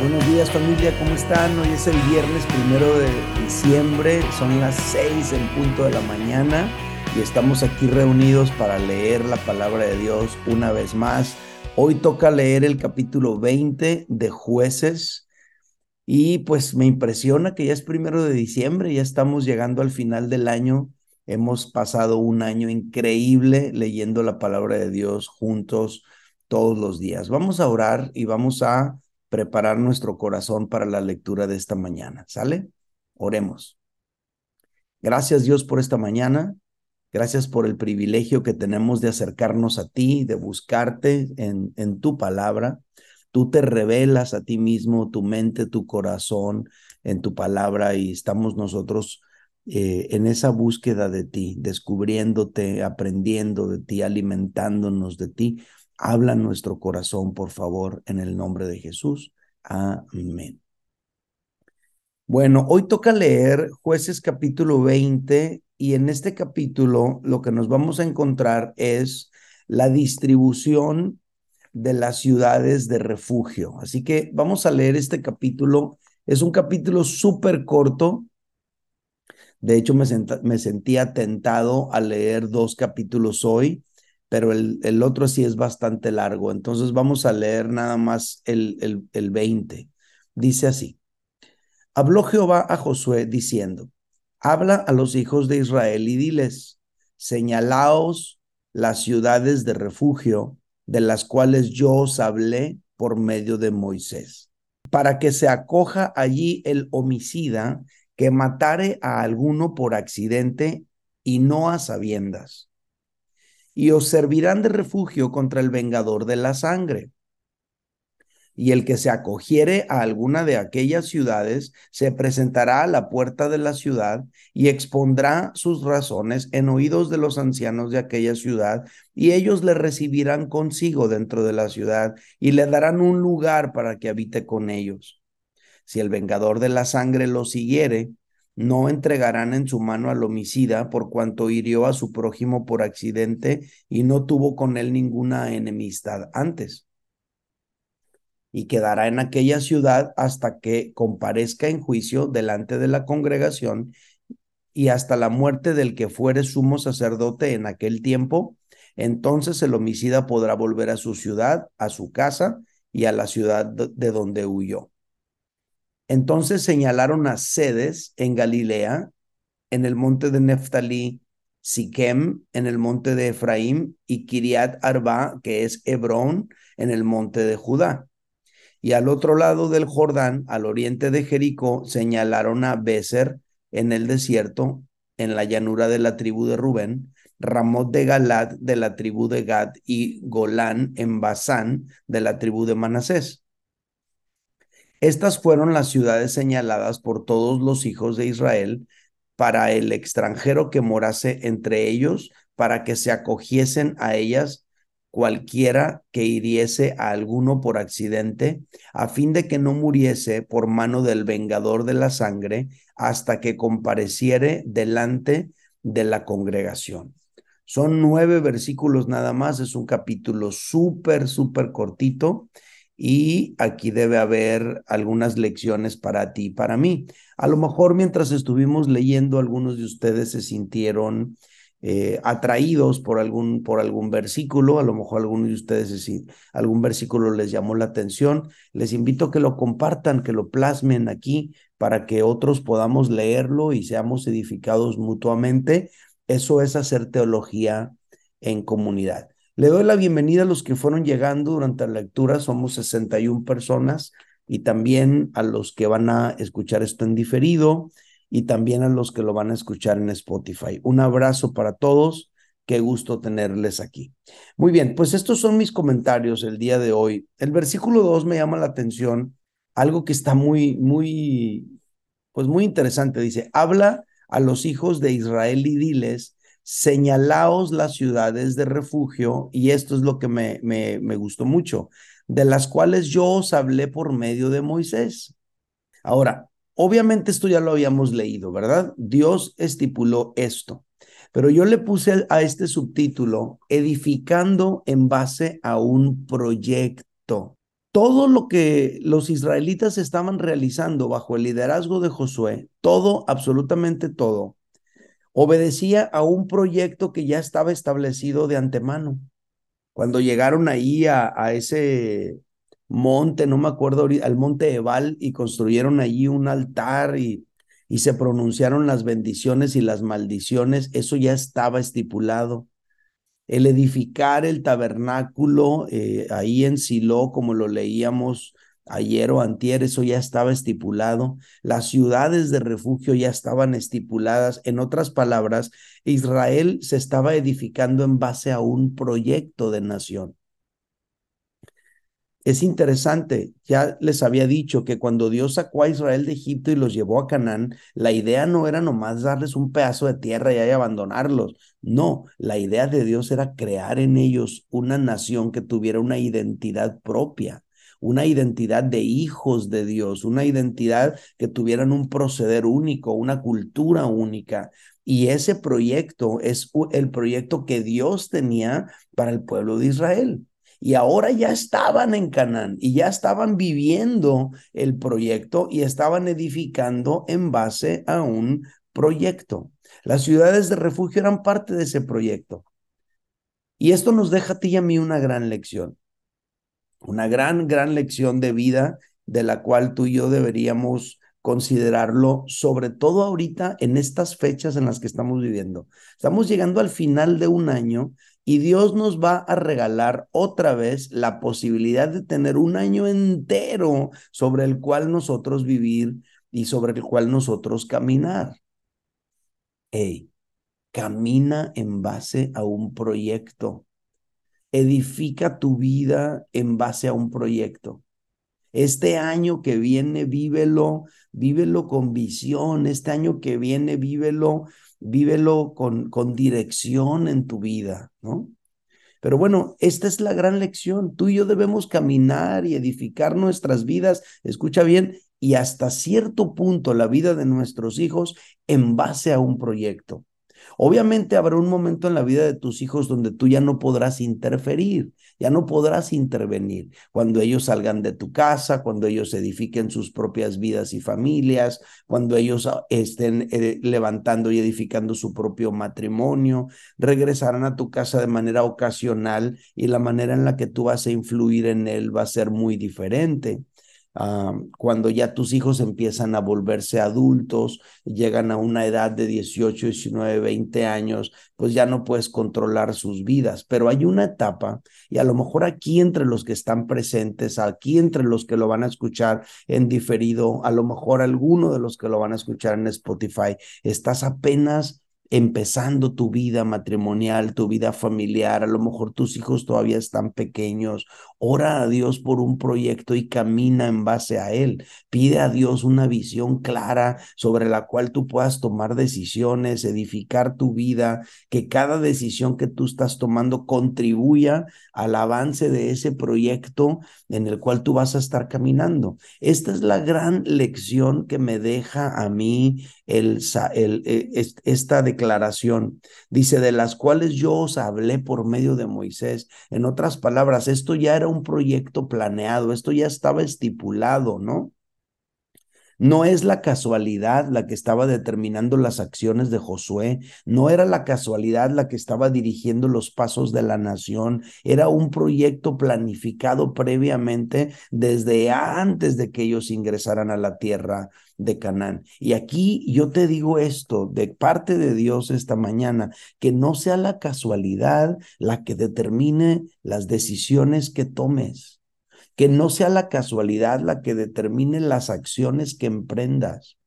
Buenos días familia, ¿cómo están? Hoy es el viernes primero de diciembre, son las seis en punto de la mañana y estamos aquí reunidos para leer la palabra de Dios una vez más. Hoy toca leer el capítulo 20 de jueces y pues me impresiona que ya es primero de diciembre, ya estamos llegando al final del año. Hemos pasado un año increíble leyendo la palabra de Dios juntos todos los días. Vamos a orar y vamos a preparar nuestro corazón para la lectura de esta mañana. ¿Sale? Oremos. Gracias Dios por esta mañana. Gracias por el privilegio que tenemos de acercarnos a ti, de buscarte en, en tu palabra. Tú te revelas a ti mismo, tu mente, tu corazón en tu palabra y estamos nosotros eh, en esa búsqueda de ti, descubriéndote, aprendiendo de ti, alimentándonos de ti. Habla nuestro corazón, por favor, en el nombre de Jesús. Amén. Bueno, hoy toca leer jueces capítulo 20 y en este capítulo lo que nos vamos a encontrar es la distribución de las ciudades de refugio. Así que vamos a leer este capítulo. Es un capítulo súper corto. De hecho, me, me sentía tentado a leer dos capítulos hoy pero el, el, otro sí es bastante largo. Entonces vamos a leer nada más el, el, el 20. Dice así, habló Jehová a Josué diciendo, habla a los hijos de Israel y diles, señalaos las ciudades de refugio de las cuales yo os hablé por medio de Moisés, para que se acoja allí el homicida que matare a alguno por accidente y no a sabiendas y os servirán de refugio contra el vengador de la sangre. Y el que se acogiere a alguna de aquellas ciudades se presentará a la puerta de la ciudad y expondrá sus razones en oídos de los ancianos de aquella ciudad, y ellos le recibirán consigo dentro de la ciudad y le darán un lugar para que habite con ellos. Si el vengador de la sangre lo siguiere, no entregarán en su mano al homicida por cuanto hirió a su prójimo por accidente y no tuvo con él ninguna enemistad antes. Y quedará en aquella ciudad hasta que comparezca en juicio delante de la congregación y hasta la muerte del que fuere sumo sacerdote en aquel tiempo, entonces el homicida podrá volver a su ciudad, a su casa y a la ciudad de donde huyó. Entonces señalaron a sedes en Galilea, en el monte de Neftalí, Siquem, en el monte de Efraín, y Kiriat Arba, que es Hebrón, en el monte de Judá. Y al otro lado del Jordán, al oriente de Jericó, señalaron a Beser en el desierto, en la llanura de la tribu de Rubén, Ramot de Galad de la tribu de Gad y Golán en Basán de la tribu de Manasés. Estas fueron las ciudades señaladas por todos los hijos de Israel para el extranjero que morase entre ellos, para que se acogiesen a ellas cualquiera que hiriese a alguno por accidente, a fin de que no muriese por mano del vengador de la sangre hasta que compareciere delante de la congregación. Son nueve versículos nada más, es un capítulo súper, súper cortito y aquí debe haber algunas lecciones para ti y para mí. A lo mejor mientras estuvimos leyendo, algunos de ustedes se sintieron eh, atraídos por algún, por algún versículo, a lo mejor algunos de ustedes algún versículo les llamó la atención. Les invito a que lo compartan, que lo plasmen aquí para que otros podamos leerlo y seamos edificados mutuamente. Eso es hacer teología en comunidad. Le doy la bienvenida a los que fueron llegando durante la lectura, somos 61 personas, y también a los que van a escuchar esto en diferido y también a los que lo van a escuchar en Spotify. Un abrazo para todos, qué gusto tenerles aquí. Muy bien, pues estos son mis comentarios el día de hoy. El versículo 2 me llama la atención, algo que está muy, muy, pues muy interesante. Dice, habla a los hijos de Israel y diles, señalaos las ciudades de refugio, y esto es lo que me, me, me gustó mucho, de las cuales yo os hablé por medio de Moisés. Ahora, obviamente esto ya lo habíamos leído, ¿verdad? Dios estipuló esto, pero yo le puse a este subtítulo edificando en base a un proyecto. todo lo que los israelitas estaban realizando bajo el liderazgo de Josué, todo, absolutamente todo, obedecía a un proyecto que ya estaba establecido de antemano. Cuando llegaron ahí a, ese monte, no me acuerdo, al monte Ebal y construyeron allí un altar y, y se pronunciaron las bendiciones y las maldiciones, eso ya estaba estipulado el edificar el tabernáculo eh, ahí en Silo, como lo leíamos ayer o antier, eso ya estaba estipulado. Las ciudades de refugio ya estaban estipuladas. En otras palabras, Israel se estaba edificando en base a un proyecto de nación. Es interesante, ya les había dicho que cuando Dios sacó a Israel de Egipto y los llevó a Canaán, la idea no era nomás darles un pedazo de tierra y abandonarlos. No, la idea de Dios era crear en ellos una nación que tuviera una identidad propia, una identidad de hijos de Dios, una identidad que tuvieran un proceder único, una cultura única. Y ese proyecto es el proyecto que Dios tenía para el pueblo de Israel y ahora ya estaban en Canaán y ya estaban viviendo el proyecto y estaban edificando en base a un proyecto. Las ciudades de refugio eran parte de ese proyecto. Y esto nos deja a ti y a mí una gran lección, una gran, gran lección de vida de la cual tú y yo deberíamos considerarlo, sobre todo ahorita en estas fechas en las que estamos viviendo. Estamos llegando al final de un año y Dios nos va a regalar otra vez la posibilidad de tener un año entero sobre el cual nosotros vivir y sobre el cual nosotros caminar. Hey, camina en base a un proyecto. Edifica tu vida en base a un proyecto. Este año que viene, vívelo, vívelo con visión. Este año que viene, vívelo vívelo con, con dirección en tu vida, ¿no? Pero bueno, esta es la gran lección. Tú y yo debemos caminar y edificar nuestras vidas, escucha bien, y hasta cierto punto la vida de nuestros hijos en base a un proyecto. Obviamente habrá un momento en la vida de tus hijos donde tú ya no podrás interferir, ya no podrás intervenir. Cuando ellos salgan de tu casa, cuando ellos edifiquen sus propias vidas y familias, cuando ellos ah, estén eh, levantando y edificando su propio matrimonio, regresarán a tu casa de manera ocasional y la manera en la que tú vas a influir en él va a ser muy diferente cuando ya tus hijos empiezan a volverse adultos, llegan a una edad de 18, 19, 20 años, pues ya no puedes controlar sus vidas. Pero hay una etapa, y a lo mejor aquí entre los que están presentes, aquí entre los que lo van a escuchar en diferido, a lo mejor alguno de los que lo van a escuchar en Spotify, estás apenas empezando tu vida matrimonial, tu vida familiar, a lo mejor tus hijos todavía están pequeños, ora a Dios por un proyecto y camina en base a él. Pide a Dios una visión clara sobre la cual tú puedas tomar decisiones, edificar tu vida, que cada decisión que tú estás tomando contribuya al avance de ese proyecto en el cual tú vas a estar caminando. Esta es la gran lección que me deja a mí eh, esta declaración. Dice, de las cuales yo os hablé por medio de Moisés. En otras palabras, esto ya era un proyecto planeado, esto ya estaba estipulado, ¿no? No es la casualidad la que estaba determinando las acciones de Josué, no era la casualidad la que estaba dirigiendo los pasos de la nación, era un proyecto planificado previamente desde antes de que ellos ingresaran a la tierra de Canaán. Y aquí yo te digo esto de parte de Dios esta mañana, que no sea la casualidad la que determine las decisiones que tomes que no sea la casualidad la que determine las acciones que emprendas.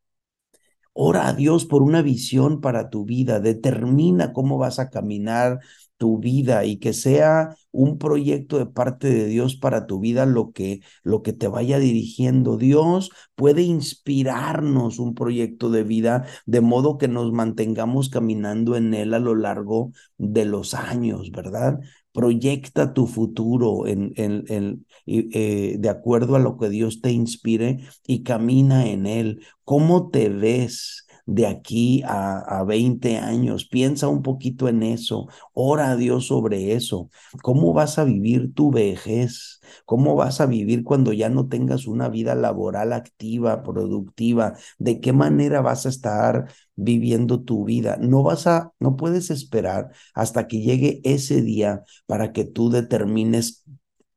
Ora a Dios por una visión para tu vida, determina cómo vas a caminar tu vida y que sea un proyecto de parte de Dios para tu vida lo que lo que te vaya dirigiendo. Dios puede inspirarnos un proyecto de vida de modo que nos mantengamos caminando en él a lo largo de los años, ¿verdad? Proyecta tu futuro en, en, eh, de acuerdo a lo que Dios te inspire y camina en él. ¿Cómo te ves? De aquí a, a 20 años. Piensa un poquito en eso, ora a Dios sobre eso. ¿Cómo vas a vivir tu vejez? ¿Cómo vas a vivir cuando ya no tengas una vida laboral activa, productiva? ¿De qué manera vas a estar viviendo tu vida? No vas a, no puedes esperar hasta que llegue ese día para que tú determines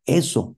eso.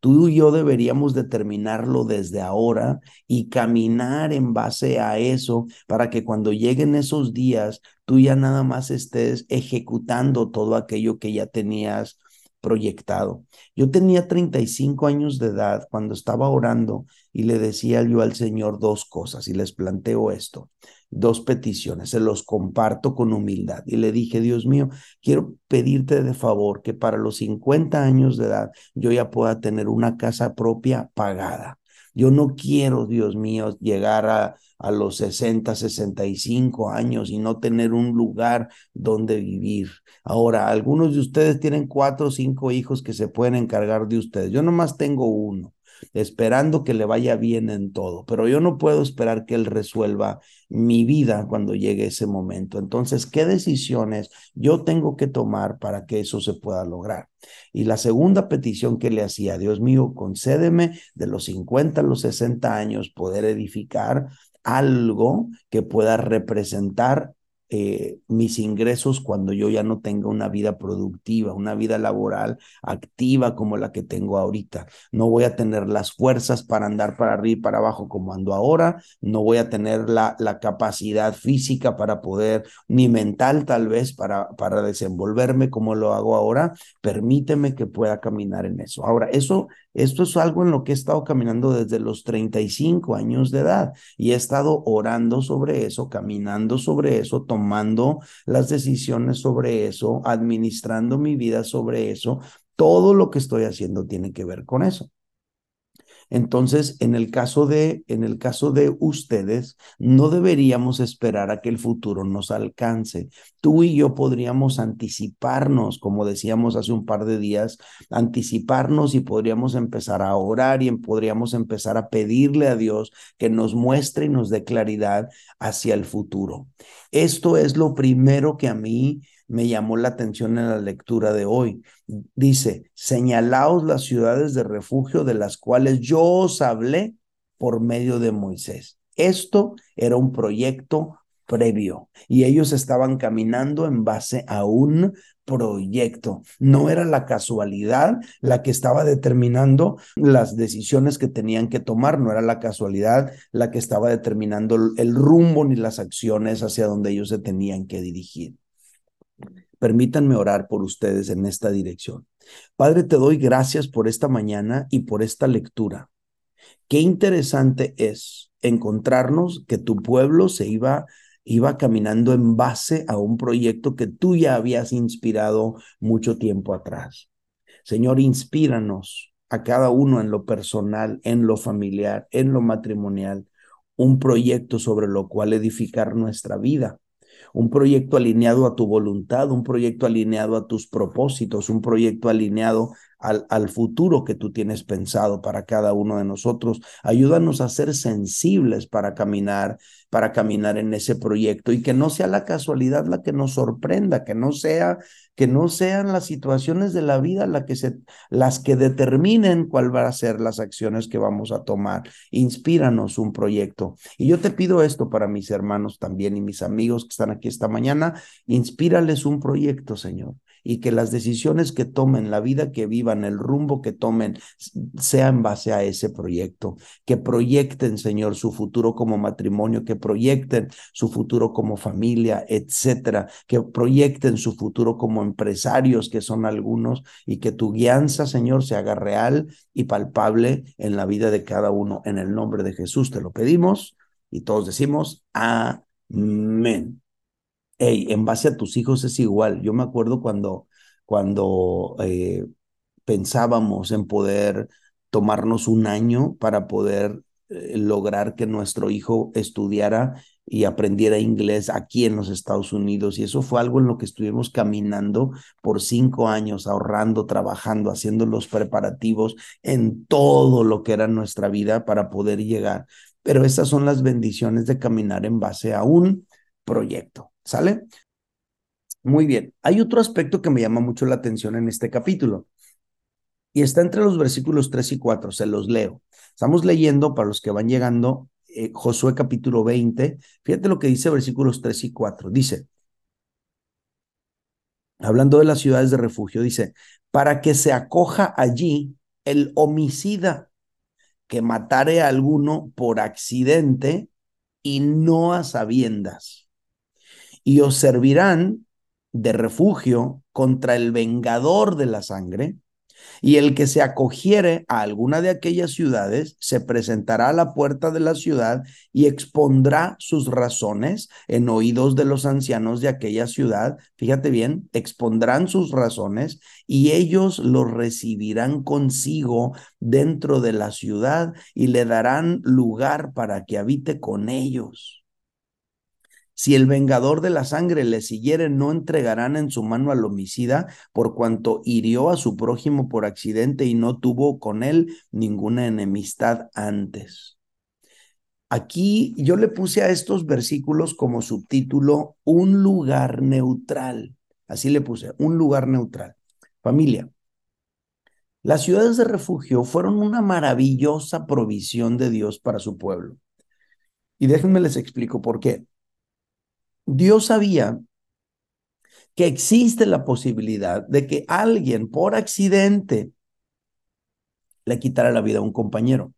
Tú y yo deberíamos determinarlo desde ahora y caminar en base a eso para que cuando lleguen esos días tú ya nada más estés ejecutando todo aquello que ya tenías proyectado. Yo tenía 35 años de edad cuando estaba orando y le decía yo al Señor dos cosas y les planteo esto, dos peticiones, se los comparto con humildad y le dije, Dios mío, quiero pedirte de favor que para los 50 años de edad yo ya pueda tener una casa propia pagada. Yo no quiero, Dios mío, llegar a, a los 60, 65 años y no tener un lugar donde vivir. Ahora, algunos de ustedes tienen cuatro o cinco hijos que se pueden encargar de ustedes. Yo nomás tengo uno esperando que le vaya bien en todo, pero yo no puedo esperar que Él resuelva mi vida cuando llegue ese momento. Entonces, ¿qué decisiones yo tengo que tomar para que eso se pueda lograr? Y la segunda petición que le hacía, Dios mío, concédeme de los 50 a los 60 años poder edificar algo que pueda representar eh, mis ingresos cuando yo ya no tenga una vida productiva, una vida laboral activa como la que tengo ahorita. No voy a tener las fuerzas para andar para arriba y para abajo como ando ahora, no voy a tener la, la capacidad física para poder, ni mental tal vez, para, para desenvolverme como lo hago ahora. Permíteme que pueda caminar en eso. Ahora, eso esto es algo en lo que he estado caminando desde los 35 años de edad y he estado orando sobre eso, caminando sobre eso, tomando las decisiones sobre eso, administrando mi vida sobre eso. Todo lo que estoy haciendo tiene que ver con eso. Entonces, en el caso de, en el caso de ustedes, no deberíamos esperar a que el futuro nos alcance. Tú y yo podríamos anticiparnos, como decíamos hace un par de días, anticiparnos y podríamos empezar a orar y podríamos empezar a pedirle a Dios que nos muestre y nos dé claridad hacia el futuro. Esto es lo primero que a mí me llamó la atención en la lectura de hoy. Dice, señalaos las ciudades de refugio de las cuales yo os hablé por medio de Moisés. Esto era un proyecto previo y ellos estaban caminando en base a un proyecto. No era la casualidad la que estaba determinando las decisiones que tenían que tomar, no era la casualidad la que estaba determinando el rumbo ni las acciones hacia donde ellos se tenían que dirigir. Permítanme orar por ustedes en esta dirección. Padre, te doy gracias por esta mañana y por esta lectura. Qué interesante es encontrarnos que tu pueblo se iba iba caminando en base a un proyecto que tú ya habías inspirado mucho tiempo atrás. Señor, inspíranos a cada uno en lo personal, en lo familiar, en lo matrimonial, un proyecto sobre lo cual edificar nuestra vida un proyecto alineado a tu voluntad, un proyecto alineado a tus propósitos, un proyecto alineado al, al, futuro que tú tienes pensado para cada uno de nosotros. Ayúdanos a ser sensibles para caminar, para caminar en ese proyecto y que no sea la casualidad la que nos sorprenda, que no sea que no sean las situaciones de la vida que las que determinen cuál van a ser las acciones que vamos a tomar. Inspíranos un proyecto. Y yo te pido esto para mis hermanos también y mis amigos que están aquí esta mañana, inspírales un proyecto, Señor y que las decisiones que tomen, la vida que vivan, el rumbo que tomen, sea en base a ese proyecto. Que proyecten, Señor, su futuro como matrimonio, que proyecten su futuro como familia, etcétera. Que proyecten su futuro como empresarios, que son algunos, y que tu guianza, Señor, se haga real y palpable en la vida de cada uno. En el nombre de Jesús te lo pedimos y todos decimos amén en base a tus hijos es igual. Yo me acuerdo cuando, cuando eh, pensábamos en poder tomarnos un año para poder eh, lograr que nuestro hijo estudiara y aprendiera inglés aquí en los Estados Unidos. Y eso fue algo en lo que estuvimos caminando por cinco años, ahorrando, trabajando, haciendo los preparativos en todo lo que era nuestra vida para poder llegar. pero estas son las bendiciones de caminar en base a un proyecto. ¿Sale? Muy bien. Hay otro aspecto que me llama mucho la atención en este capítulo y está entre los versículos 3 y 4. Se los leo. Estamos leyendo para los que van llegando eh, Josué capítulo 20. Fíjate lo que dice versículos 3 y 4. Dice, hablando de las ciudades de refugio, dice, para que se acoja allí el homicida que matare a alguno por accidente y no a sabiendas. Y os servirán de refugio contra el vengador de la sangre, y el que se acogiere a alguna de aquellas ciudades se presentará a la puerta de la ciudad y expondrá sus razones en oídos de los ancianos de aquella ciudad. Fíjate bien, expondrán sus razones y ellos los recibirán consigo dentro de la ciudad y le darán lugar para que habite con ellos. Si el vengador de la sangre le siguiere, no entregarán en su mano al homicida, por cuanto hirió a su prójimo por accidente y no tuvo con él ninguna enemistad antes. Aquí yo le puse a estos versículos como subtítulo un lugar neutral. Así le puse, un lugar neutral. Familia, las ciudades de refugio fueron una maravillosa provisión de Dios para su pueblo. Y déjenme les explico por qué. Dios sabía que existe la posibilidad de que alguien por accidente le quitara la vida a un compañero,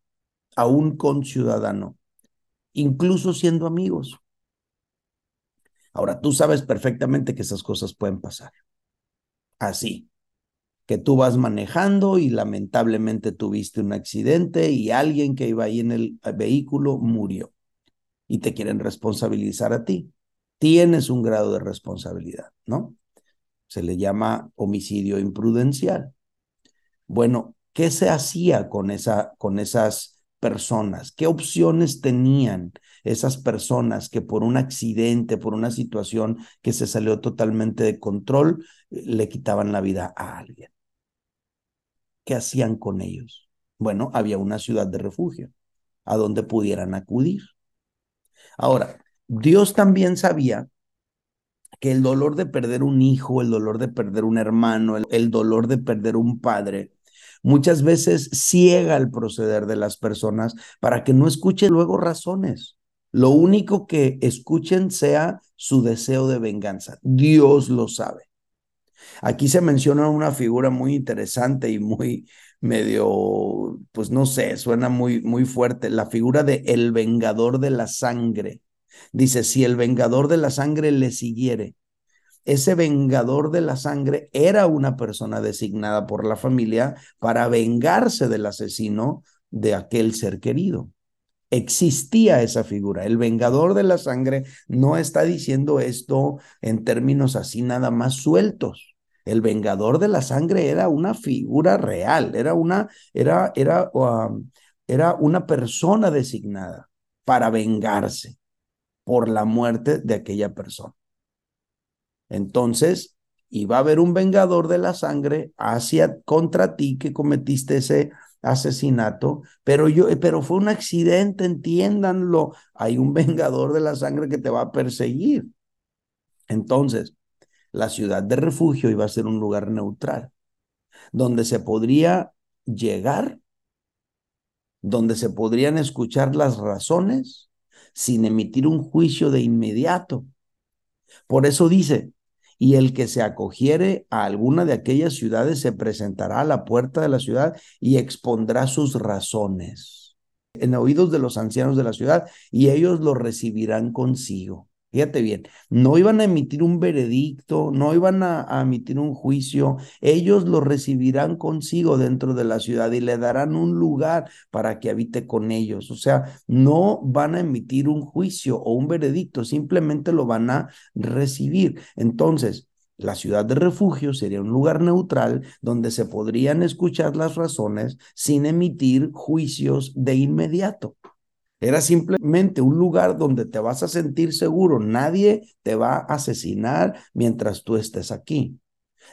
a un conciudadano, incluso siendo amigos. Ahora, tú sabes perfectamente que esas cosas pueden pasar. Así, que tú vas manejando y lamentablemente tuviste un accidente y alguien que iba ahí en el vehículo murió y te quieren responsabilizar a ti tienes un grado de responsabilidad, ¿no? Se le llama homicidio imprudencial. Bueno, ¿qué se hacía con, esa, con esas personas? ¿Qué opciones tenían esas personas que por un accidente, por una situación que se salió totalmente de control, le quitaban la vida a alguien? ¿Qué hacían con ellos? Bueno, había una ciudad de refugio a donde pudieran acudir. Ahora, Dios también sabía que el dolor de perder un hijo, el dolor de perder un hermano, el, dolor de perder un padre, muchas veces ciega el proceder de las personas para que no escuchen luego razones. Lo único que escuchen sea su deseo de venganza. Dios lo sabe. Aquí se menciona una figura muy interesante y muy medio, pues no sé, suena muy, muy fuerte, la figura de el vengador de la sangre. Dice, si el vengador de la sangre le siguiere, ese vengador de la sangre era una persona designada por la familia para vengarse del asesino de aquel ser querido. Existía esa figura. El vengador de la sangre no está diciendo esto en términos así nada más sueltos. El vengador de la sangre era una figura real, era una, era, era, um, era una persona designada para vengarse por la muerte de aquella persona. Entonces, iba a haber un vengador de la sangre hacia contra ti que cometiste ese asesinato, pero yo, pero fue un accidente, entiéndanlo. Hay un vengador de la sangre que te va a perseguir. Entonces, la ciudad de refugio iba a ser un lugar neutral, donde se podría llegar, donde se podrían escuchar las razones sin emitir un juicio de inmediato. Por eso dice, y el que se acogiere a alguna de aquellas ciudades se presentará a la puerta de la ciudad y expondrá sus razones en oídos de los ancianos de la ciudad y ellos lo recibirán consigo. Fíjate bien, no iban a emitir un veredicto, no iban a, emitir un juicio, ellos lo recibirán consigo dentro de la ciudad y le darán un lugar para que habite con ellos. O sea, no van a emitir un juicio o un veredicto, simplemente lo van a recibir. Entonces, la ciudad de refugio sería un lugar neutral donde se podrían escuchar las razones sin emitir juicios de inmediato. Era simplemente un lugar donde te vas a sentir seguro. Nadie te va a asesinar mientras tú estés aquí.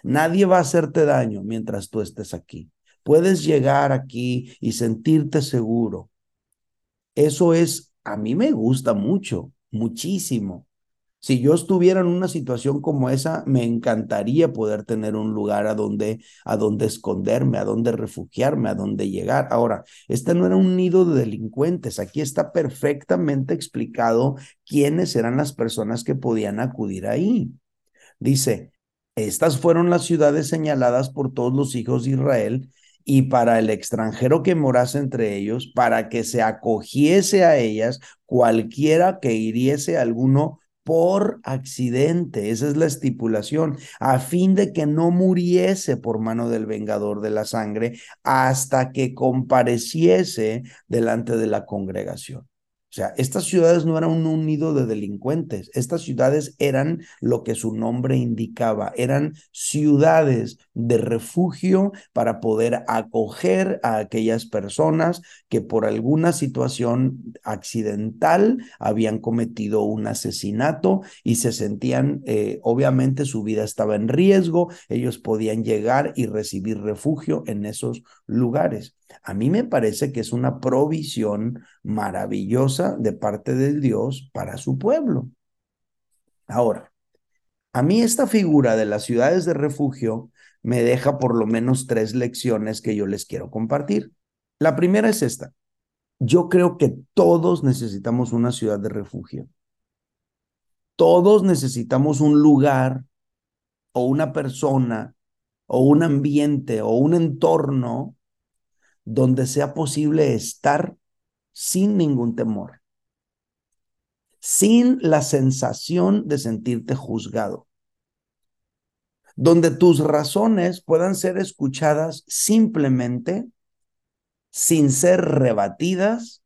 Nadie va a hacerte daño mientras tú estés aquí. Puedes llegar aquí y sentirte seguro. Eso es, a mí me gusta mucho, muchísimo. Si yo estuviera en una situación como esa, me encantaría poder tener un lugar a donde, a donde esconderme, a donde refugiarme, a donde llegar. Ahora, este no era un nido de delincuentes. Aquí está perfectamente explicado quiénes eran las personas que podían acudir ahí. Dice, estas fueron las ciudades señaladas por todos los hijos de Israel y para el extranjero que morase entre ellos, para que se acogiese a ellas cualquiera que hiriese a alguno por accidente, esa es la estipulación, a fin de que no muriese por mano del vengador de la sangre hasta que compareciese delante de la congregación. O sea, estas ciudades no eran un nido de delincuentes, estas ciudades eran lo que su nombre indicaba, eran ciudades de refugio para poder acoger a aquellas personas que por alguna situación accidental habían cometido un asesinato y se sentían, eh, obviamente su vida estaba en riesgo, ellos podían llegar y recibir refugio en esos lugares. A mí me parece que es una provisión maravillosa de parte del Dios para su pueblo. Ahora, a mí esta figura de las ciudades de refugio me deja por lo menos tres lecciones que yo les quiero compartir. La primera es esta. Yo creo que todos necesitamos una ciudad de refugio. Todos necesitamos un lugar o una persona o un ambiente o un entorno donde sea posible estar sin ningún temor, sin la sensación de sentirte juzgado, donde tus razones puedan ser escuchadas simplemente, sin ser rebatidas,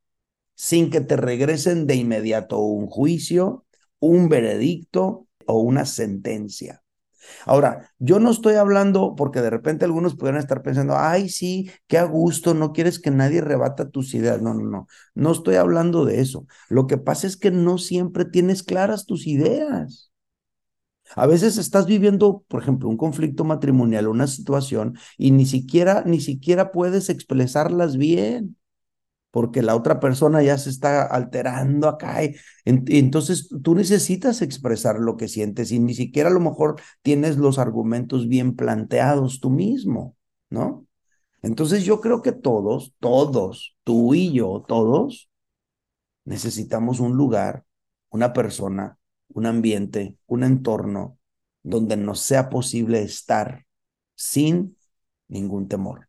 sin que te regresen de inmediato un juicio, un veredicto o una sentencia. Ahora, yo no estoy hablando porque de repente algunos pudieran estar pensando, ay, sí, qué a gusto, no quieres que nadie rebata tus ideas. No, no, no, no estoy hablando de eso. Lo que pasa es que no siempre tienes claras tus ideas. A veces estás viviendo, por ejemplo, un conflicto matrimonial, una situación, y ni siquiera, ni siquiera puedes expresarlas bien porque la otra persona ya se está alterando acá. Y, entonces tú necesitas expresar lo que sientes y ni siquiera a lo mejor tienes los argumentos bien planteados tú mismo, ¿no? Entonces yo creo que todos, todos, tú y yo, todos, necesitamos un lugar, una persona, un ambiente, un entorno donde nos sea posible estar sin ningún temor,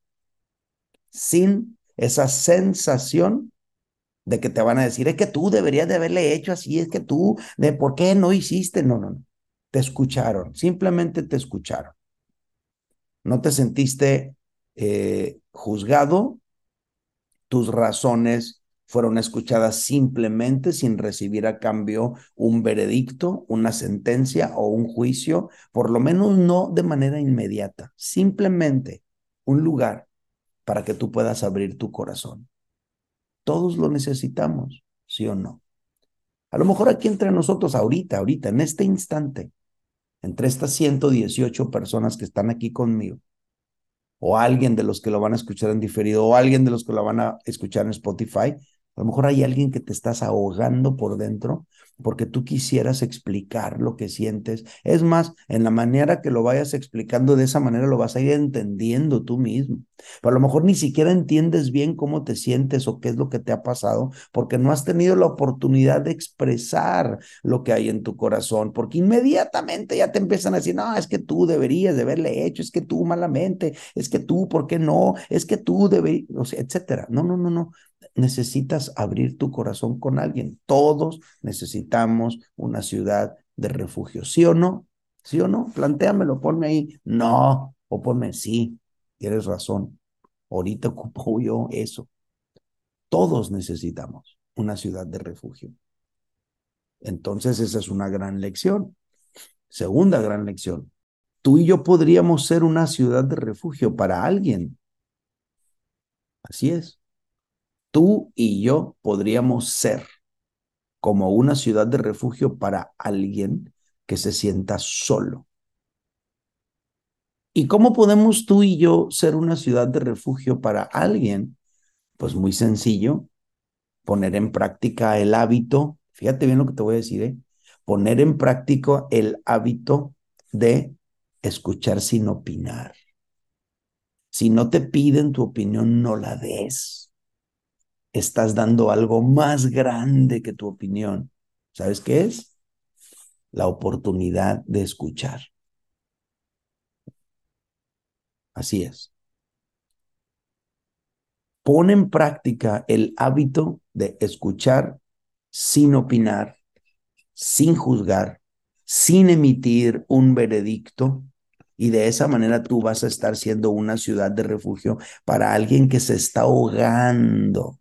sin esa sensación de que te van a decir, es que tú deberías de haberle hecho así, es que tú, de por qué no hiciste, no, no, no. Te escucharon, simplemente te escucharon. No te sentiste eh, juzgado, tus razones fueron escuchadas simplemente sin recibir a cambio un veredicto, una sentencia o un juicio, por lo menos no de manera inmediata, simplemente un lugar para que tú puedas abrir tu corazón. Todos lo necesitamos, ¿sí o no? A lo mejor aquí entre nosotros, ahorita, ahorita, en este instante, entre estas 118 personas que están aquí conmigo, o alguien de los que lo van a escuchar en diferido, o alguien de los que lo van a escuchar en Spotify, a lo mejor hay alguien que te estás ahogando por dentro porque tú quisieras explicar lo que sientes. Es más, en la manera que lo vayas explicando de esa manera lo vas a ir entendiendo tú mismo. Pero a lo mejor ni siquiera entiendes bien cómo te sientes o qué es lo que te ha pasado porque no has tenido la oportunidad de expresar lo que hay en tu corazón, porque inmediatamente ya te empiezan a decir, no, es que tú deberías de haberle hecho, es que tú malamente, es que tú, ¿por qué no? Es que tú deberías, etcétera. No, no, no, no necesitas abrir tu corazón con alguien. Todos necesitamos una ciudad de refugio. ¿Sí o no? ¿Sí o no? Plantéamelo, ponme ahí. No, o ponme sí, tienes razón. Ahorita ocupo yo eso. Todos necesitamos una ciudad de refugio. Entonces esa es una gran lección. Segunda gran lección. Tú y yo podríamos ser una ciudad de refugio para alguien. Así es tú y yo podríamos ser como una ciudad de refugio para alguien que se sienta solo. ¿Y cómo podemos tú y yo ser una ciudad de refugio para alguien? Pues muy sencillo, poner en práctica el hábito, fíjate bien lo que te voy a decir, ¿eh? poner en práctica el hábito de escuchar sin opinar. Si no te piden tu opinión, no la des. Estás dando algo más grande que tu opinión. ¿Sabes qué es? La oportunidad de escuchar. Así es. Pon en práctica el hábito de escuchar sin opinar, sin juzgar, sin emitir un veredicto. Y de esa manera tú vas a estar siendo una ciudad de refugio para alguien que se está ahogando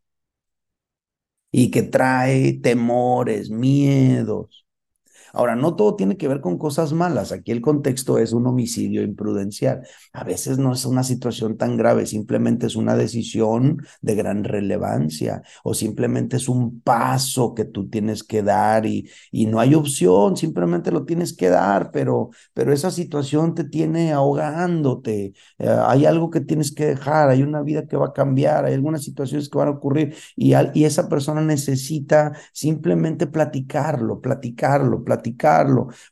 y que trae temores, miedos, Ahora, no todo tiene que ver con cosas malas. Aquí el contexto es un homicidio imprudencial. A veces no es una situación tan grave, simplemente es una decisión de gran relevancia o simplemente es un paso que tú tienes que dar y, y no hay opción, simplemente lo tienes que dar, pero, pero esa situación te tiene ahogándote. Eh, hay algo que tienes que dejar, hay una vida que va a cambiar, hay algunas situaciones que van a ocurrir y, y esa persona necesita simplemente platicarlo, platicarlo, platicarlo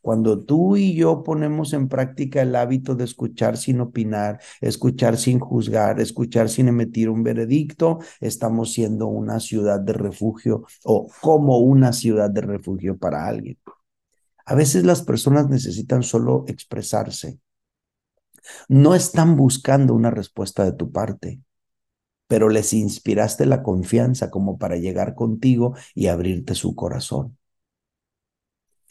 Cuando tú y yo ponemos en práctica el hábito de escuchar sin opinar, escuchar sin juzgar, escuchar sin emitir un veredicto, estamos siendo una ciudad de refugio o como una ciudad de refugio para alguien. A veces las personas necesitan solo expresarse. No están buscando una respuesta de tu parte, pero les inspiraste la confianza como para llegar contigo y abrirte su corazón.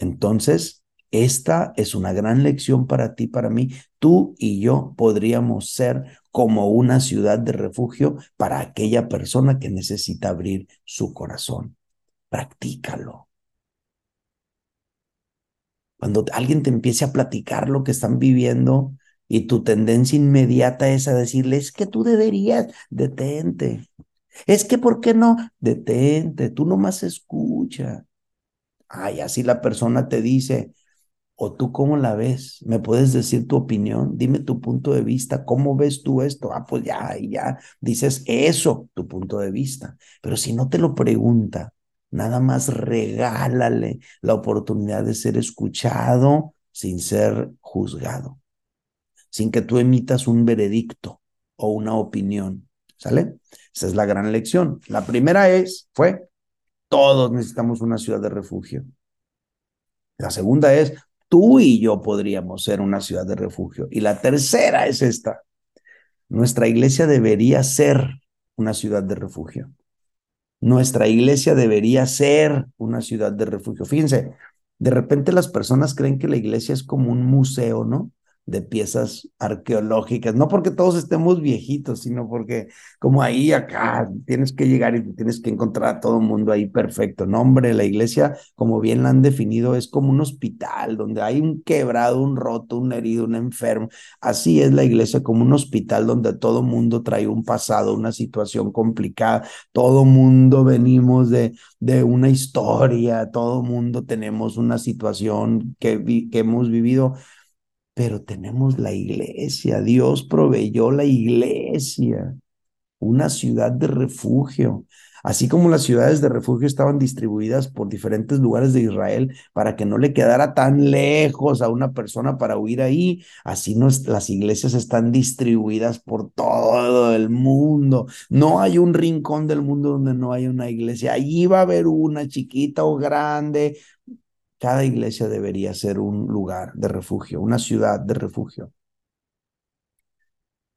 Entonces, esta es una gran lección para ti, para mí. Tú y yo podríamos ser como una ciudad de refugio para aquella persona que necesita abrir su corazón. Practícalo. Cuando alguien te empiece a platicar lo que están viviendo y tu tendencia inmediata es a decirle, es que tú deberías, detente. Es que, ¿por qué no? Detente, tú nomás escucha. Ay, así la persona te dice, o tú cómo la ves, me puedes decir tu opinión, dime tu punto de vista, ¿cómo ves tú esto? Ah, pues ya, ya dices eso, tu punto de vista. Pero si no te lo pregunta, nada más regálale la oportunidad de ser escuchado sin ser juzgado, sin que tú emitas un veredicto o una opinión. ¿Sale? Esa es la gran lección. La primera es, fue, todos necesitamos una ciudad de refugio. La segunda es, tú y yo podríamos ser una ciudad de refugio. Y la tercera es esta. Nuestra iglesia debería ser una ciudad de refugio. Nuestra iglesia debería ser una ciudad de refugio. Fíjense, de repente las personas creen que la iglesia es como un museo, ¿no? De piezas arqueológicas, no porque todos estemos viejitos, sino porque como ahí acá tienes que llegar y tienes que encontrar a todo el mundo ahí perfecto. No, hombre, la iglesia, como bien la han definido, es como un hospital donde hay un quebrado, un roto, un herido, un enfermo. Así es la iglesia como un hospital donde todo mundo trae un pasado, una situación complicada, todo mundo venimos de, de una historia, todo mundo tenemos una situación que, que hemos vivido pero tenemos la iglesia. Dios proveyó la iglesia, una ciudad de refugio. Así como las ciudades de refugio estaban distribuidas por diferentes lugares de Israel para que no le quedara tan lejos a una persona para huir ahí, así las iglesias están distribuidas por todo el mundo. No hay un rincón del mundo donde no haya una iglesia. Allí va a haber una chiquita o grande, cada iglesia debería ser un lugar de refugio, una ciudad de refugio,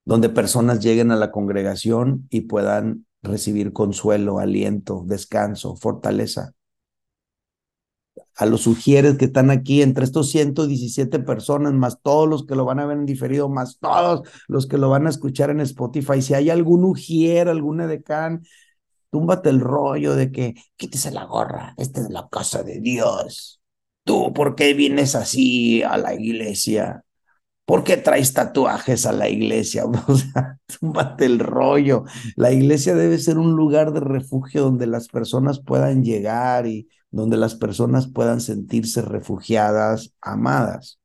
donde personas lleguen a la congregación y puedan recibir consuelo, aliento, descanso, fortaleza. A los sugieres que están aquí, entre estos 117 personas, más todos los que lo van a ver en diferido, más todos los que lo van a escuchar en Spotify, si hay algún ujier, algún edecán, túmbate el rollo de que quítese la gorra, esta es la casa de Dios. ¿Tú por qué vienes así a la iglesia? ¿Por qué traes tatuajes a la iglesia? O sea, túmbate el rollo. La iglesia debe ser un lugar de refugio donde las personas puedan llegar y donde las personas puedan sentirse refugiadas, amadas.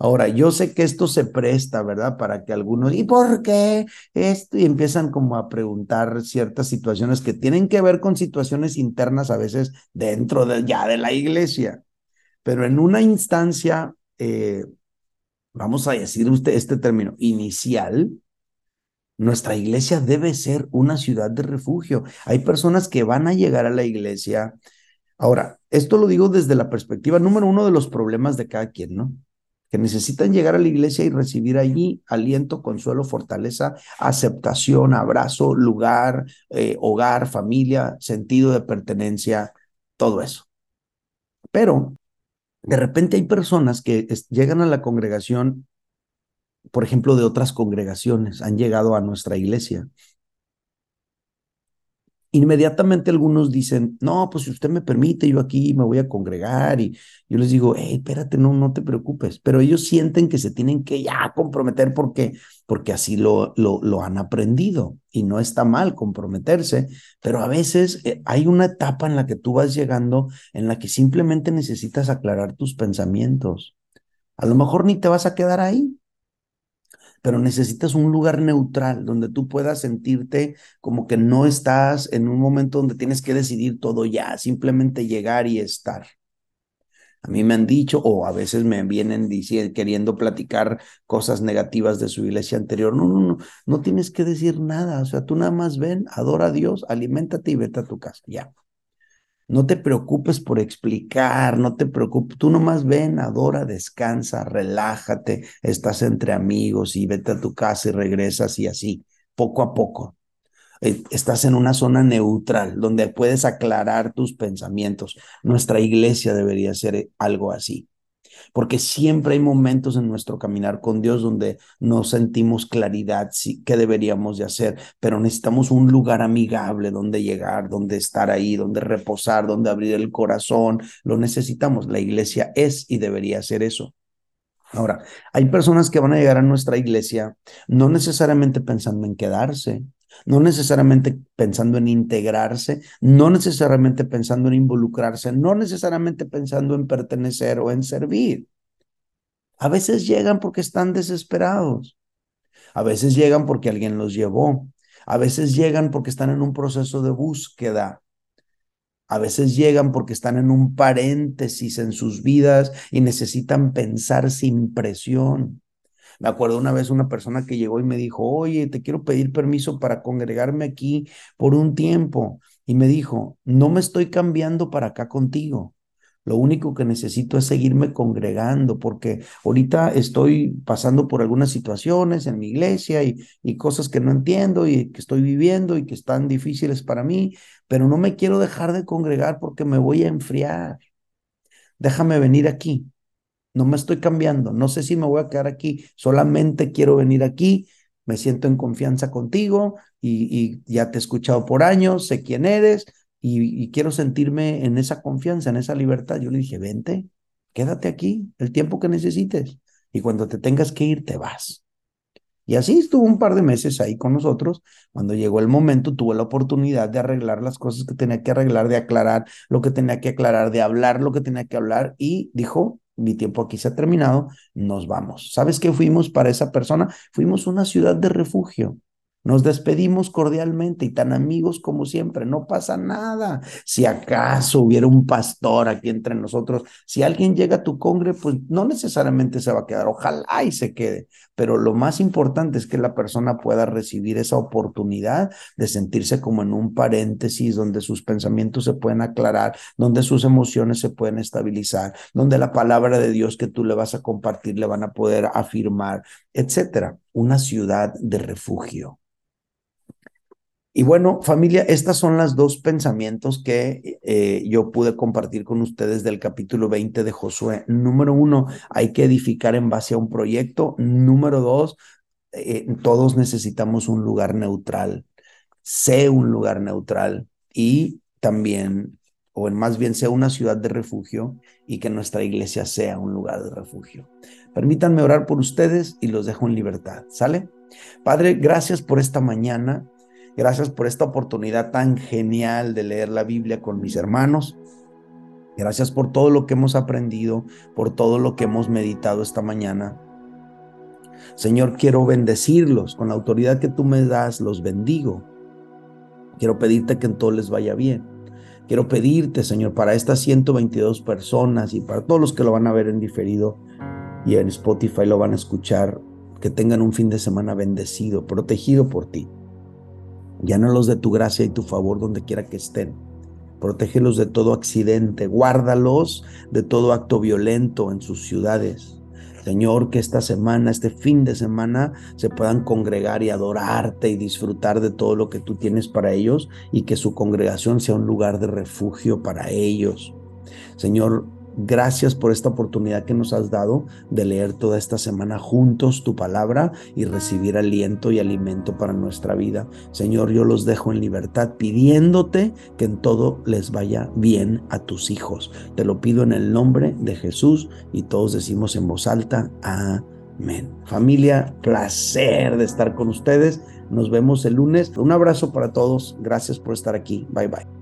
Ahora, yo sé que esto se presta, ¿verdad? Para que algunos, ¿y por qué esto? Y empiezan como a preguntar ciertas situaciones que tienen que ver con situaciones internas a veces dentro de, ya de la iglesia. Pero en una instancia, eh, vamos a decir usted este término, inicial, nuestra iglesia debe ser una ciudad de refugio. Hay personas que van a llegar a la iglesia. Ahora, esto lo digo desde la perspectiva número uno de los problemas de cada quien, ¿no? Que necesitan llegar a la iglesia y recibir allí aliento, consuelo, fortaleza, aceptación, abrazo, lugar, eh, hogar, familia, sentido de pertenencia, todo eso. Pero de repente hay personas que llegan a la congregación, por ejemplo, de otras congregaciones, han llegado a nuestra iglesia Inmediatamente algunos dicen, no, pues si usted me permite, yo aquí me voy a congregar y yo les digo, hey, espérate, no, no te preocupes, pero ellos sienten que se tienen que ya comprometer porque, porque así lo, lo, lo han aprendido y no está mal comprometerse, pero a veces eh, hay una etapa en la que tú vas llegando en la que simplemente necesitas aclarar tus pensamientos. A lo mejor ni te vas a quedar ahí, pero necesitas un lugar neutral donde tú puedas sentirte como que no estás en un momento donde tienes que decidir todo ya, simplemente llegar y estar. A mí me han dicho, o a veces me vienen diciendo, queriendo platicar cosas negativas de su iglesia anterior. No, no, no, no tienes que decir nada. O sea, tú nada más ven, adora a Dios, aliméntate y vete a tu casa. Ya. No te preocupes por explicar, no te preocupes, tú nomás ven, adora, descansa, relájate, estás entre amigos y vete a tu casa y regresas y así, poco a poco. Eh, estás en una zona neutral donde puedes aclarar tus pensamientos. Nuestra iglesia debería ser algo así porque siempre hay momentos en nuestro caminar con Dios donde no sentimos claridad, sí, qué deberíamos de hacer, pero necesitamos un lugar amigable donde llegar, donde estar ahí, donde reposar, donde abrir el corazón, lo necesitamos. La iglesia es y debería ser eso. Ahora, hay personas que van a llegar a nuestra iglesia no necesariamente pensando en quedarse, no necesariamente pensando en integrarse, no necesariamente pensando en involucrarse, no necesariamente pensando en pertenecer o en servir. A veces llegan porque están desesperados, a veces llegan porque alguien los llevó, a veces llegan porque están en un proceso de búsqueda, a veces llegan porque están en un paréntesis en sus vidas y necesitan pensar sin presión. Me acuerdo una vez una persona que llegó y me dijo, oye, te quiero pedir permiso para congregarme aquí por un tiempo. Y me dijo, no me estoy cambiando para acá contigo. Lo único que necesito es seguirme congregando porque ahorita estoy pasando por algunas situaciones en mi iglesia y, y, cosas que no entiendo y que estoy viviendo y que están difíciles para mí, pero no me quiero dejar de congregar porque me voy a enfriar. Déjame venir aquí no me estoy cambiando, no sé si me voy a quedar aquí, solamente quiero venir aquí, me siento en confianza contigo y, ya te he escuchado por años, sé quién eres y, y, quiero sentirme en esa confianza, en esa libertad. Yo le dije, vente, quédate aquí el tiempo que necesites y cuando te tengas que ir, te vas. Y así estuvo un par de meses ahí con nosotros. Cuando llegó el momento, tuve la oportunidad de arreglar las cosas que tenía que arreglar, de aclarar lo que tenía que aclarar, de hablar lo que tenía que hablar. Y dijo, mi tiempo aquí se ha terminado, nos vamos. ¿Sabes qué fuimos para esa persona? Fuimos una ciudad de refugio. Nos despedimos cordialmente y tan amigos como siempre, no pasa nada. Si acaso hubiera un pastor aquí entre nosotros, si alguien llega a tu congre, pues no necesariamente se va a quedar, ojalá y se quede, pero lo más importante es que la persona pueda recibir esa oportunidad de sentirse como en un paréntesis donde sus pensamientos se pueden aclarar, donde sus emociones se pueden estabilizar, donde la palabra de Dios que tú le vas a compartir le van a poder afirmar, etcétera. Una ciudad de refugio. Y bueno, familia, estas son las dos pensamientos que eh, yo pude compartir con ustedes del capítulo 20 de Josué. Número uno, hay que edificar en base a un proyecto. Número dos, eh, todos necesitamos un lugar neutral. Sé un lugar neutral y también, o más bien sea una ciudad de refugio y que nuestra iglesia sea un lugar de refugio. Permítanme orar por ustedes y los dejo en libertad. ¿Sale? Padre, gracias por esta mañana. Gracias por esta oportunidad tan genial de leer la Biblia con mis hermanos. Gracias por todo lo que hemos aprendido, por todo lo que hemos meditado esta mañana. Señor, quiero bendecirlos con la autoridad que tú me das, los bendigo. Quiero pedirte que en todo les vaya bien. Quiero pedirte, Señor, para estas 122 personas y para todos los que lo van a ver en diferido y en Spotify lo van a escuchar, que tengan un fin de semana bendecido, protegido por ti. Llánalos de tu gracia y tu favor donde quiera que estén. Protégelos de todo accidente, guárdalos de todo acto violento en sus ciudades. Señor, que esta semana, este fin de semana, se puedan congregar y adorarte y disfrutar de todo lo que tú tienes para ellos y que su congregación sea un lugar de refugio para ellos. Señor, Gracias por esta oportunidad que nos has dado de leer toda esta semana juntos tu palabra y recibir aliento y alimento para nuestra vida. Señor, yo los dejo en libertad pidiéndote que en todo les vaya bien a tus hijos. Te lo pido en el nombre de Jesús y todos decimos en voz alta, amén. Familia, placer de estar con ustedes. Nos vemos el lunes. Un abrazo para todos. Gracias por estar aquí. Bye bye.